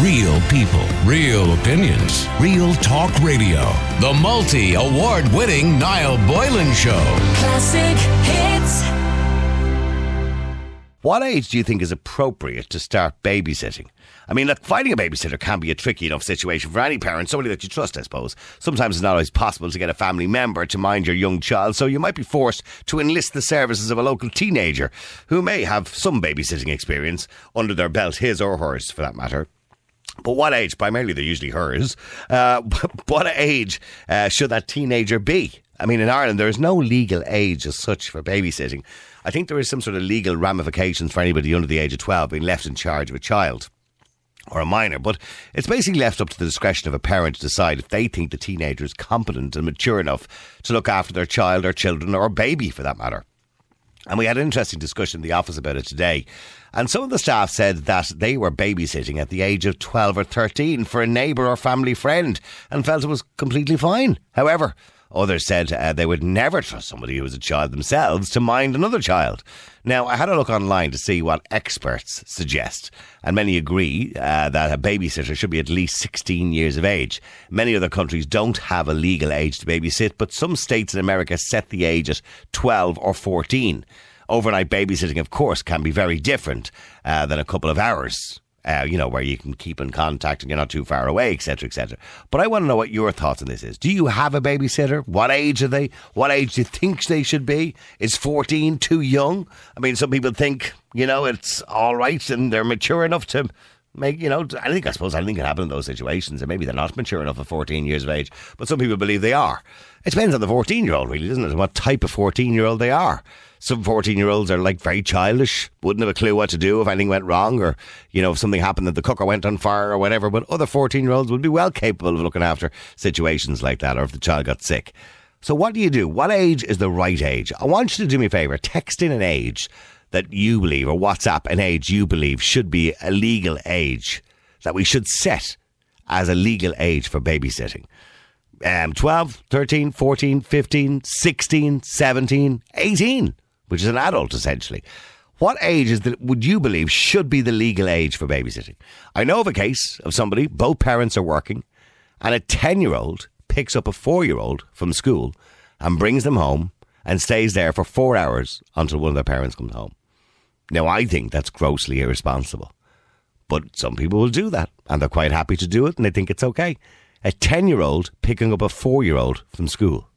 Real people, real opinions, real talk radio. The multi award winning Niall Boylan Show. Classic hits. What age do you think is appropriate to start babysitting? I mean, look, finding a babysitter can be a tricky enough situation for any parent, somebody that you trust, I suppose. Sometimes it's not always possible to get a family member to mind your young child, so you might be forced to enlist the services of a local teenager who may have some babysitting experience under their belt, his or hers for that matter. But what age? Primarily, they're usually hers. Uh, what age uh, should that teenager be? I mean, in Ireland, there is no legal age as such for babysitting. I think there is some sort of legal ramifications for anybody under the age of 12 being left in charge of a child or a minor, but it's basically left up to the discretion of a parent to decide if they think the teenager is competent and mature enough to look after their child or children or baby for that matter. And we had an interesting discussion in the office about it today. And some of the staff said that they were babysitting at the age of 12 or 13 for a neighbour or family friend and felt it was completely fine. However, Others said uh, they would never trust somebody who was a child themselves to mind another child. Now, I had a look online to see what experts suggest, and many agree uh, that a babysitter should be at least 16 years of age. Many other countries don't have a legal age to babysit, but some states in America set the age at 12 or 14. Overnight babysitting, of course, can be very different uh, than a couple of hours uh, you know, where you can keep in contact and you're not too far away, etc., etc. But I want to know what your thoughts on this is. Do you have a babysitter? What age are they? What age do you think they should be? Is 14 too young? I mean, some people think, you know, it's all right and they're mature enough to make, you know, I think, I suppose anything can happen in those situations, and maybe they're not mature enough at 14 years of age, but some people believe they are. It depends on the 14 year old, really, doesn't it? What type of 14 year old they are. Some 14 year olds are like very childish, wouldn't have a clue what to do if anything went wrong, or, you know, if something happened that the cooker went on fire or whatever. But other 14 year olds would be well capable of looking after situations like that, or if the child got sick. So, what do you do? What age is the right age? I want you to do me a favour. Text in an age that you believe, or WhatsApp an age you believe should be a legal age that we should set as a legal age for babysitting. Um, 12, 13, 14, 15, 16, 17, 18, which is an adult essentially. What age is that would you believe should be the legal age for babysitting? I know of a case of somebody, both parents are working, and a 10 year old picks up a four year old from school and brings them home and stays there for four hours until one of their parents comes home. Now, I think that's grossly irresponsible. But some people will do that and they're quite happy to do it and they think it's okay. A 10 year old picking up a four year old from school.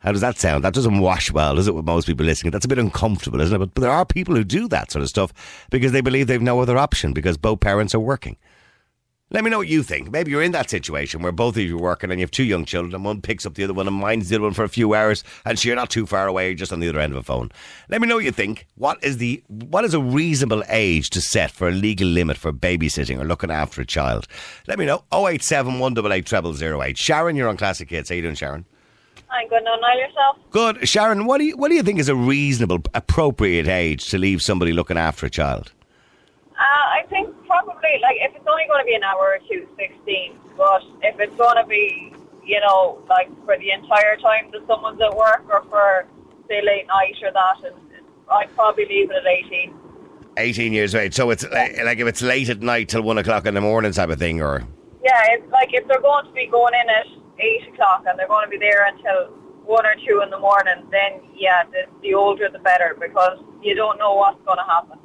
How does that sound? That doesn't wash well, does it, with most people listening? That's a bit uncomfortable, isn't it? But, but there are people who do that sort of stuff because they believe they've no other option because both parents are working. Let me know what you think. Maybe you're in that situation where both of you are working and you have two young children and one picks up the other one and minds the other one for a few hours and so you're not too far away, you're just on the other end of a phone. Let me know what you think. What is the what is a reasonable age to set for a legal limit for babysitting or looking after a child? Let me know. 087 188 0008. Sharon, you're on Classic Hits. How you doing, Sharon? I'm good now, Niall, yourself? Good. Sharon, what do you what do you think is a reasonable, appropriate age to leave somebody looking after a child? Uh, I think probably, like, if it's only going to be an hour or two, 16. But if it's going to be, you know, like, for the entire time that someone's at work or for, say, late night or that, and I'd probably leave it at 18. 18 years of age. So it's like, like if it's late at night till one o'clock in the morning type of thing, or Yeah, it's like if they're going to be going in at 8 o'clock and they're going to be there until 1 or 2 in the morning, then, yeah, the, the older the better because you don't know what's going to happen.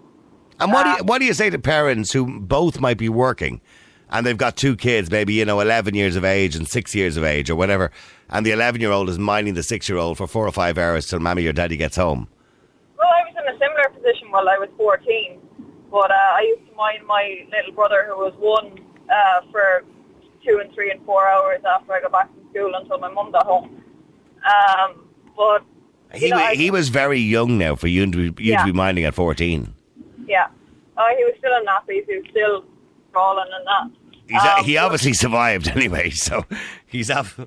And what do you, what do you say to parents who both might be working and they've got two kids, maybe, you know, 11 years of age and 6 years of age or whatever, and the 11 year old is minding the 6 year old for 4 or 5 hours till mommy or daddy gets home? Well, I was in a similar position while I was 14, but uh, I used to mind my little brother who was one uh, for two and three and four hours after I got back from school until my mum got home. Um, but He, know, he was very young now for you to be, you Yeah. to be minding at 14. yeah, uh, he was still in nappies. He was still crawling and that. He's, Um, he obviously survived anyway, so he's off.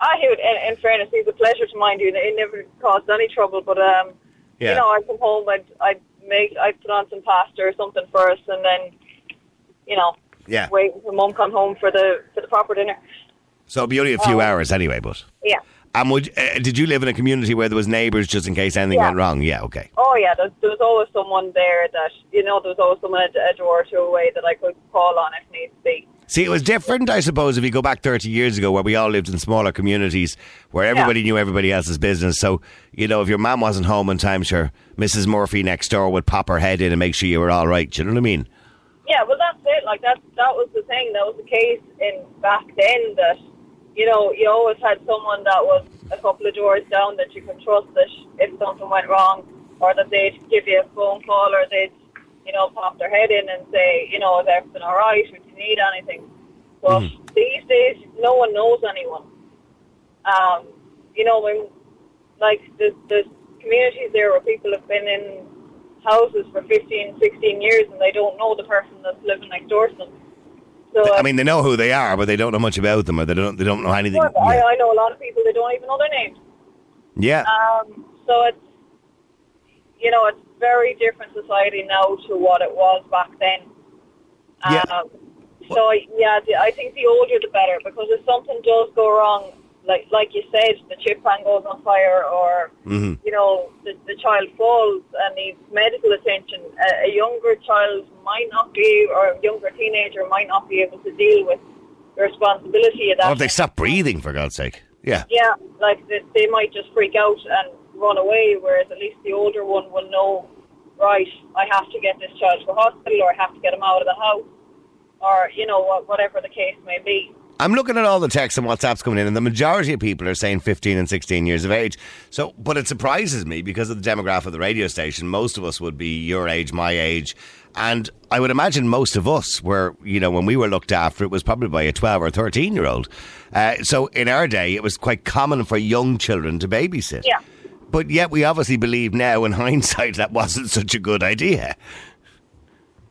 Ah, he would, in, in fairness, he's a pleasure to mind you. It never caused any trouble, but um, Yeah. you know, I'd come home, I'd, I'd make, I'd put on some pasta or something first, and then, you know, Yeah. wait until mum come home for the for the proper dinner. So it'll be only a few Oh. hours anyway, but. Yeah. And would, uh, did you live in a community where there was neighbours just in case anything Yeah. went wrong? Yeah, okay. Oh yeah, there's, there was always someone there that you know. There was always someone a, a door or two away that I could call on if needs be. See, it was different, I suppose, if you go back 30 years ago where we all lived in smaller communities where everybody knew everybody else's business. So, you know, if your mum wasn't home in time, sure, Mrs. Murphy next door would pop her head in and make sure you were all right. Do you know what I mean? Yeah, well that's it. Like that that was the thing. That was the case in back then that you know you always had someone that was a couple of doors down that you could trust that if something went wrong or that they'd give you a phone call or they'd you know pop their head in and say you know is everything all right? Would you need anything? But these days no one knows anyone. Um, you know when like there's, there's communities there where people have been in houses for 15, 16 years and they don't know the person that's living next door to them. So, I mean, they know who they are, but they don't know much about them or they don't, they don't know anything. Well, I, Yeah. I know a lot of people that don't even know their names. yeah. Um, so it's, you know, it's very different society now to what it was back then. Yeah. Um, so yeah, the, I think the older the better because if something does go wrong, like like you said, the chip pan goes on fire, or Mhm. you know the, the child falls and needs medical attention, a, a younger child might not be, or a younger teenager might not be able to deal with the responsibility of that. Or they stop breathing, for God's sake. Yeah. Yeah, like they, they might just freak out and run away, whereas at least the older one will know, right, I have to get this child to a hospital or I have to get him out of the house or, you know, whatever the case may be. I'm looking at all the texts and WhatsApps coming in, and the majority of people are saying 15 and 16 years of age. So, but it surprises me because of the demographic of the radio station. Most of us would be your age, my age, and I would imagine most of us were, you know, when we were looked after, it was probably by a 12 or 13 year old. Uh, so, in our day, it was quite common for young children to babysit. Yeah. But yet, we obviously believe now, in hindsight, that wasn't such a good idea.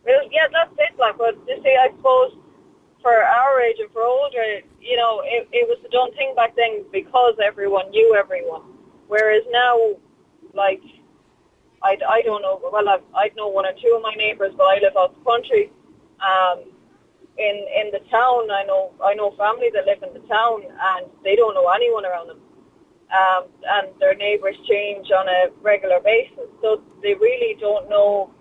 Well, yeah, that's it. Like, but you see, I suppose for our age and for older, you know, it, it was the done thing back then because everyone knew everyone. Whereas now, like, I, I don't know. Well, I've, I know one or two of my neighbours, but I live out the country. Um, in in the town, I know I know family that live in the town, and they don't know anyone around them. Um, and their neighbours change on a regular basis, so they really don't know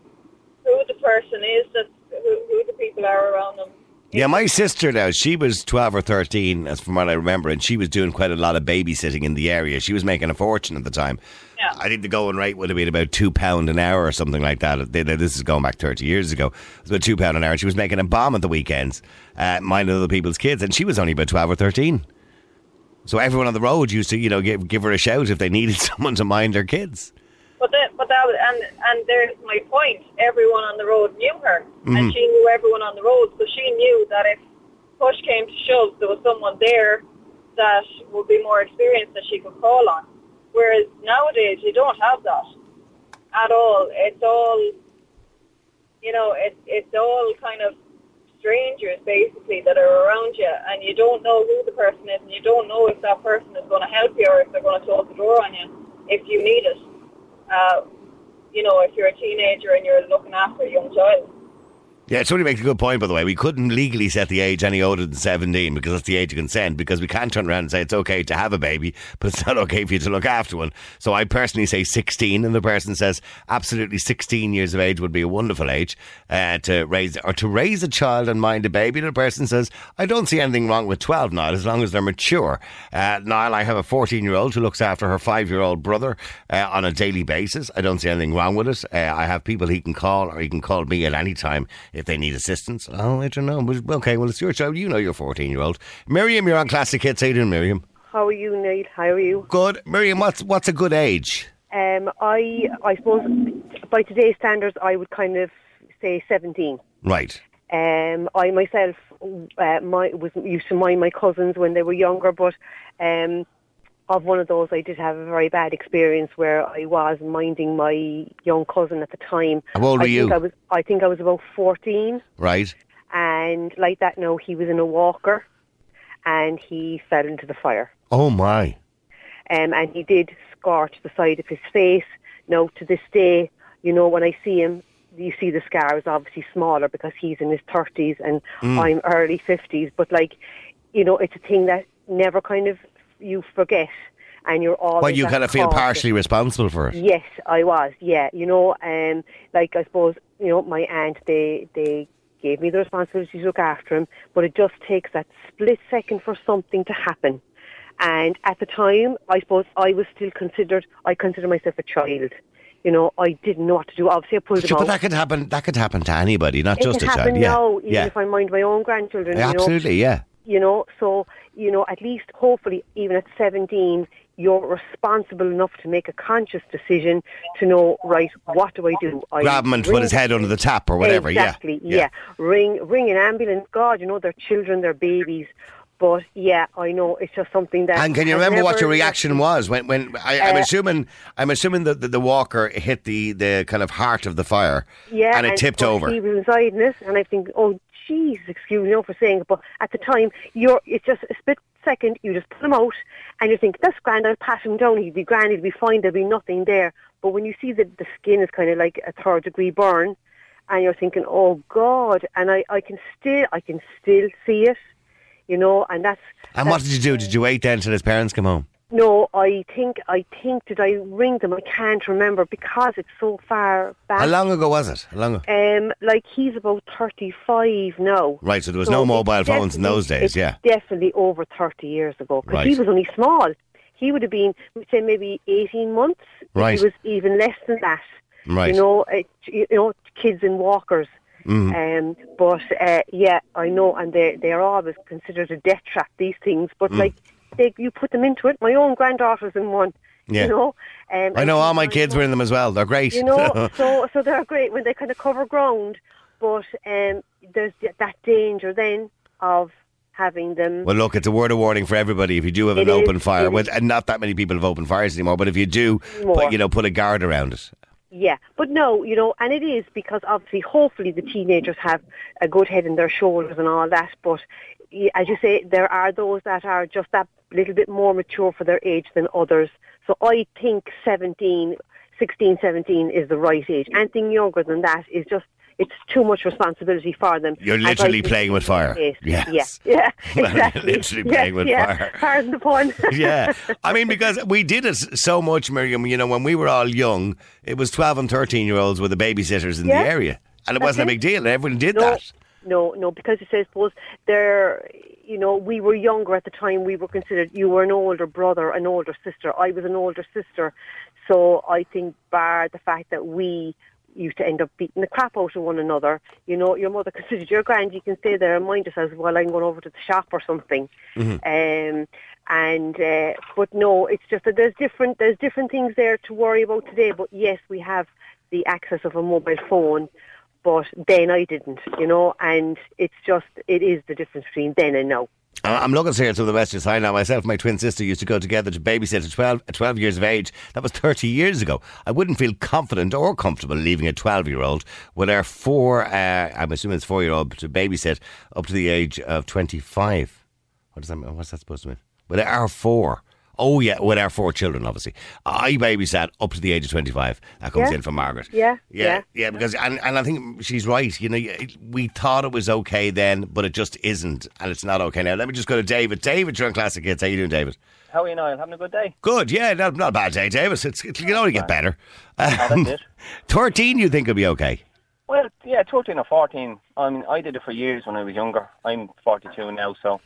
who the person is that who, who the people are around them. Yeah, my sister now, she was 12 or 13, as from what I remember, and she was doing quite a lot of babysitting in the area. She was making a fortune at the time. Yeah. I think the going rate would have been about £2 an hour or something like that. This is going back 30 years ago. It was about £2 an hour. She was making a bomb at the weekends, uh, minding other people's kids, and she was only about 12 or 13. So everyone on the road used to, you know, give, give her a shout if they needed someone to mind their kids. But that, but that, was- and and there's my point. Everyone on the road knew her, and mm-hmm. she knew everyone on the road, so she knew that if push came to shove, there was someone there that would be more experienced that she could call on. Whereas nowadays, you don't have that at all. It's all, you know, it, it's all kind of strangers basically that are around you, and you don't know who the person is, and you don't know if that person is going to help you or if they're going to close the door on you if you need it. Uh, you know, if you're a teenager and you're looking after a young child. Yeah, Tony makes a good point, by the way. We couldn't legally set the age any older than 17 because that's the age of consent, because we can't turn around and say it's okay to have a baby, but it's not okay for you to look after one. So I personally say 16, and the person says absolutely 16 years of age would be a wonderful age uh, to raise or to raise a child and mind a baby. And the person says, I don't see anything wrong with 12 now, as long as they're mature. Uh, Niall, I have a 14 year old who looks after her five year old brother uh, on a daily basis. I don't see anything wrong with it. Uh, I have people he can call, or he can call me at any time if they need assistance. Oh, I don't know. Okay, well, it's your child. You know your 14 year old. Miriam, you're on Classic Hits. How you doing, Miriam? How are you, Niall? How are you? Good. Miriam, what's what's a good age? Um, I I suppose by today's standards, I would kind of say 17. Right. Um, I myself uh, my, was used to mind my cousins when they were younger, but um, of one of those, I did have a very bad experience where I was minding my young cousin at the time. How old were I you? Think I was I think I was about 14, Right. and like that, no, he was in a walker, and he fell into the fire. Oh, my. um, and he did scorch the side of his face. Now, to this day, you know, when I see him, you see the scar is obviously smaller because he's in his 30s and I'm early 50s. But, like, you know, it's a thing that never kind of you forget. and you're always. Well, you kind of feel partially responsible for it. Yes, I was. Yeah, you know, um, like I suppose you know, my aunt they they gave me the responsibility to look after him, but it just takes that split second for something to happen. And at the time, I suppose I was still considered. I consider myself a child. You know, I didn't know what to do. Obviously, I pulled him But that could happen. That could happen to anybody, not it just a child. Yeah, now, even yeah, if I mind my own grandchildren. know, absolutely. Yeah. You know so you know at least hopefully even at 17 you're responsible enough to make a conscious decision to know right what do i do I Grab him and put his head under the tap or whatever. exactly yeah. yeah. ring ring an ambulance god you know they're children they're babies but yeah i know it's just something that And can you remember what your reaction was when when I, I'm Uh, assuming I'm assuming that the, the walker hit the the kind of heart of the fire yeah and it tipped over. he was inside and i think oh jeez excuse me for saying it but at the time you're it's just a split second you just pull him out and you think that's grand I'll pat him down he'd be grand he'd be fine there'll be nothing there but when you see that the skin is kind of like a third degree burn and you're thinking oh god and I, I can still I can still see it you know and that's and what did you do? Did you wait then till his parents come home? No, I think I think did I ring them? I can't remember because it's so far back. How long ago was it? How long? Um, like he's about thirty-five now. Right, so there was So no mobile phones in those days. it's Yeah. definitely over thirty years ago because he was only small. He would have been, we'd say, maybe eighteen months. Right. He was even less than that. Right. You know, uh, you know, kids in walkers. Mm-hmm. Um, but uh, yeah, I know, and they they are always considered a death trap. These things, Mm. but like they, you put them into it. My own granddaughter's in one. Yeah. You know, um, I know all my kids were in them as well. They're great. you know, so so they're great when they kind of cover ground, but um, there's that danger then of having them. Well, look, it's a word of warning for everybody. If you do have an It is, open fire, and not that many people have open fires anymore, but if you do, put, you know, put a guard around it. Yeah, but no, you know, and it is because obviously, hopefully, the teenagers have a good head in their shoulders and all that. But as you say, there are those that are just that little bit more mature for their age than others. So I think 17, 16, 17 is the right age. Anything younger than that is just. It's too much responsibility for them. You're literally playing with fire. it is. Yes. Yeah, yeah, exactly. literally yeah, playing with yeah. fire. Pardon the pun. yeah. I mean, because we did it so much, Miriam, you know, when we were all young, it was 12 and 13 year olds with the babysitters in Yeah. the area. And it That's wasn't a big deal. Everyone did No, that. No, no, because you say, I suppose they're, you know, we were younger at the time. We were considered, you were an older brother, an older sister. I was an older sister. So I think, bar the fact that we used to end up beating the crap out of one another, you know, your mother considered your grand, you can stay there and mind yourself while I'm going over to the shop or something. Um, and uh, but no, it's just that there's different there's different things there to worry about today. But yes, we have the access of a mobile phone, but then I didn't, you know. And it's just it is the difference between then and now. I- I'm looking here at some of the messages I now. Myself my twin sister used to go together to babysit at 12, at 12 years of age. That was 30 years ago. I wouldn't feel confident or comfortable leaving a 12 year old with our four, uh, I'm assuming it's four year old, to babysit up to the age of 25. What does that mean? What's that supposed to mean? With our four. Oh, yeah, with our four children, obviously. I babysat up to the age of 25. That comes Yeah. in from Margaret. Yeah, Yeah, yeah. yeah, because, and, and I think she's right. You know, we thought it was okay then, but it just isn't, and it's not okay now. Let me just go to David. David, you're on Classic Hits. How you doing, David? How are you, Niall? Having a good day? Good, yeah, not, not a bad day, David. It's, it can only get better. that's Um, it. 13, you think will be okay? Well, yeah, 13 or 14. I mean, I did it for years when I was younger. I'm 42 now, so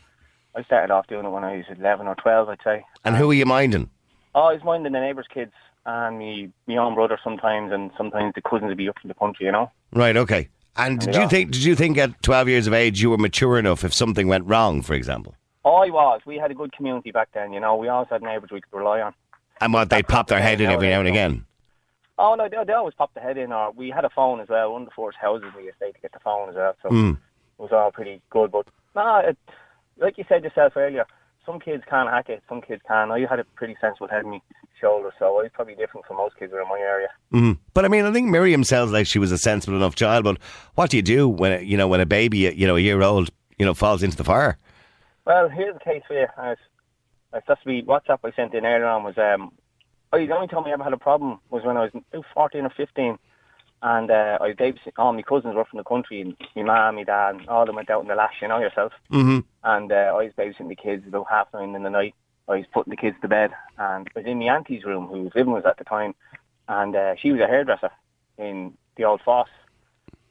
I started off doing it when I was 11 or 12, I'd say. And who are you minding? Oh, I was minding the neighbours' kids and me, my own brother sometimes, and sometimes the cousins would be up in the country, you know. Right, okay. And did you think? Did you think at 12 years of age you were mature enough if something went wrong, for example? Oh, I was. We had a good community back then, you know. We always had neighbours we could rely on. And what they'd pop their head in every now and again. Oh, no, they, they always popped the head in, or we had a phone as well. One of the first houses we stayed to get the phone as well, so Mm. it was all pretty good. But, no, it, like you said yourself earlier, some kids can't hack it, some kids can. I you had a pretty sensible head on my shoulder, so I was probably different from most kids around my area. Mm. But I mean, I think Miriam sounds like she was a sensible enough child. But what do you do when you know when a baby, you know, a year old, you know, falls into the fire? Well, here's the case for you. As, as that's the WhatsApp I sent in earlier on was, um, I, the only time I ever had a problem was when I was 14 or 15. And uh, I babysat, all my cousins were from the country, and my mum, my dad, and all of them went out in the lash, you know yourself. Mm-hmm. And uh, I was babysitting the kids about half nine in the night. I was putting the kids to bed, and I was in my auntie's room, who was living with us at the time, and uh, she was a hairdresser in the old foss,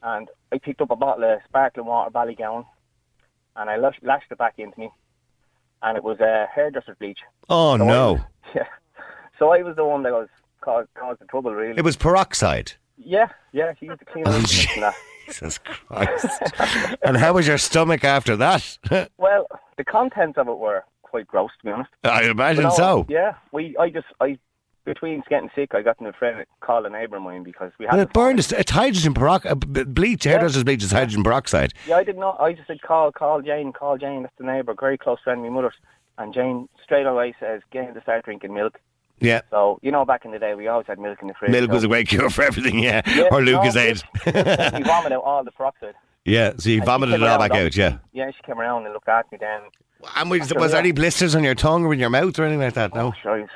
and I picked up a bottle of sparkling water Ballygowan, and I lashed, lashed it back into me, and it was uh, hairdresser bleach. Oh So no! was- yeah. So I was the one that was caused, caused the trouble, really. It was peroxide. Yeah, yeah. She used to clean that. Jesus Christ! and how was your stomach after that? Well, the contents of it were quite gross, to be honest. I imagine so. Yeah, we. I just. I between getting sick, I got in a friend call a neighbour of mine because we had. To it burned. It's, it's hydrogen peroxide. Uh, bleach. Hairdresser's bleach is hydrogen peroxide. Yeah, I did not. I just said call, call Jane, call Jane. That's the neighbour, very close friend of my mother's. And Jane straight away says, "Get him to start drinking milk." Yeah. So you know, back in the day, we always had milk in the fridge. Milk so- was a great cure for everything, yeah. Yeah, or no, Lucozade. we vomited out all the peroxide. yeah, so you And vomited it all back out, yeah. Yeah, she came around and looked at me then. And was, was there any blisters on your tongue or in your mouth or anything like that? No. Oh, sure,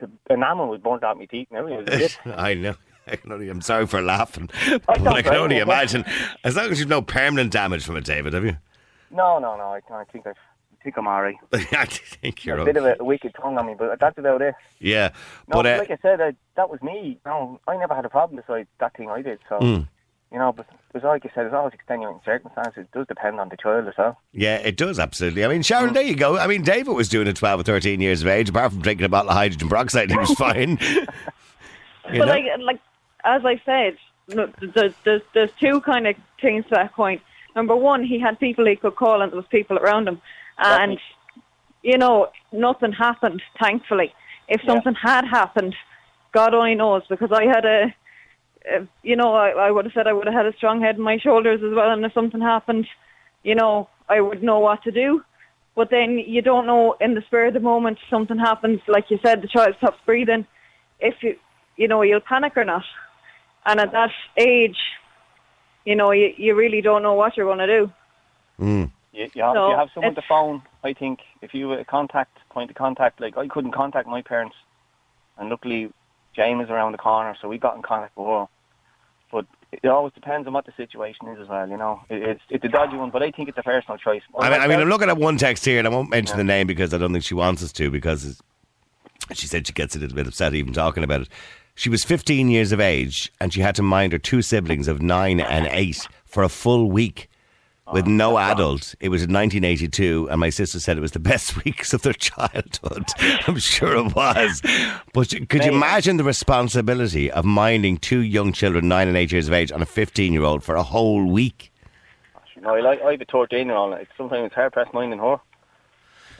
the enamel was burnt out my teeth and everything. It was it. I know. I can only, I'm sorry for laughing, Oh, but I can only imagine. As long as you've no permanent damage from it, David, have you? No, no, no. I, I think I've, I think I'm alright. I think you're a bit of okay. a, wicked tongue on me, but that's about it. Yeah, No, but uh, like I said, I, that was me. No, I never had a problem besides that thing I did. So, Mm. you know, but there's like I said, there's always extenuating circumstances. It does depend on the child as well. yeah, it does absolutely. I mean, Sharon, Mm. there you go. I mean, David was doing it 12 or 13 years of age. Apart from drinking a bottle of hydrogen peroxide, he was fine. But know? like, like as I said, no, there's, there's there's two kind of things to that point. Number one, he had people he could call, and there was people around him, and you know nothing happened. Thankfully, if Yeah. something had happened, God only knows. Because I had a, a you know, I, I would have said I would have had a strong head on my shoulders as well, and if something happened, you know, I would know what to do. But then you don't know in the spur of the moment something happens, like you said, the child stops breathing. If you, you know, you'll panic or not. And at that age, you know, you, you really don't know what you're going to do. Hmm. You, you, have, No, you have someone to phone. I think if you have a contact, point of contact, like I couldn't contact my parents, and luckily Jane was around the corner, so we got in contact with her. But it always depends on what the situation is as well. You know, it, it's it's a dodgy one, but I think it's a personal choice. I mean, I mean, I'm looking at one text here, and I won't mention the name because I don't think she wants us to, because it's- she said she gets a little bit upset even talking about it. She was 15 years of age, and she had to mind her two siblings of nine and eight for a full week with no ah. adult. It was in 1982, and my sister said it was the best weeks of their childhood. I'm sure it was. But could you imagine the responsibility of minding two young children, nine and eight years of age, and a 15 year old for a whole week? You know, I like I have a 13 year old. Sometimes it's hard pressed minding her.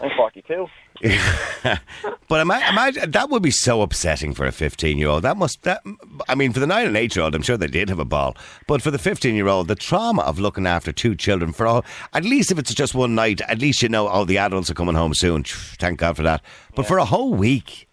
I'm 42. But ima- imagine that would be so upsetting for a 15 year old. That must, that, I mean, for the nine and eight year old, I'm sure they did have a ball. But for the 15 year old, the trauma of looking after two children for all, at least if it's just one night, at least you know, oh, the adults are coming home soon. Thank God for that. But for a whole week,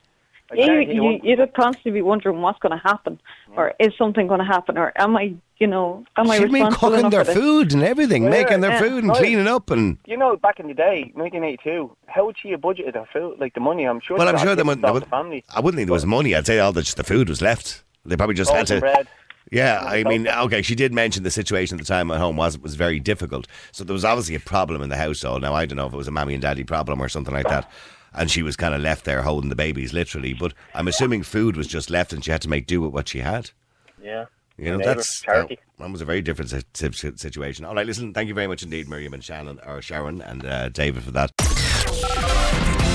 I You, guarantee you, won't- you'd constantly be wondering what's going to happen, mm-hmm. or is something going to happen, or am I, you know, am I she'd been responsible cooking their food and everything, Yeah, making their yeah. food and Oh, cleaning up and. You know, back in the day, 1982, how would she have budgeted her food, like the money? I'm sure. Well, I'm sure they tips wouldn't. off they the would- family. I wouldn't think there was money. I'd say all the, just the food was left. They probably just had to. bread. Yeah, I mean, okay, she did mention the situation at the time at home was was very difficult. So there was obviously a problem in the household. Now I don't know if it was a mammy and daddy problem or something like that. And she was kind of left there holding the babies, literally. But I'm assuming food was just left, and she had to make do with what she had. Yeah. You know, that's charity. that, that was a very different si- si- si- situation. All right, listen, thank you very much indeed, Miriam and Shannon or Sharon and uh, David for that.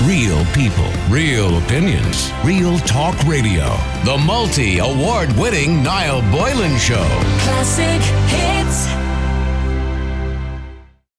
Real people, real opinions, real talk radio. The multi award winning Niall Boylan Show. Classic hits.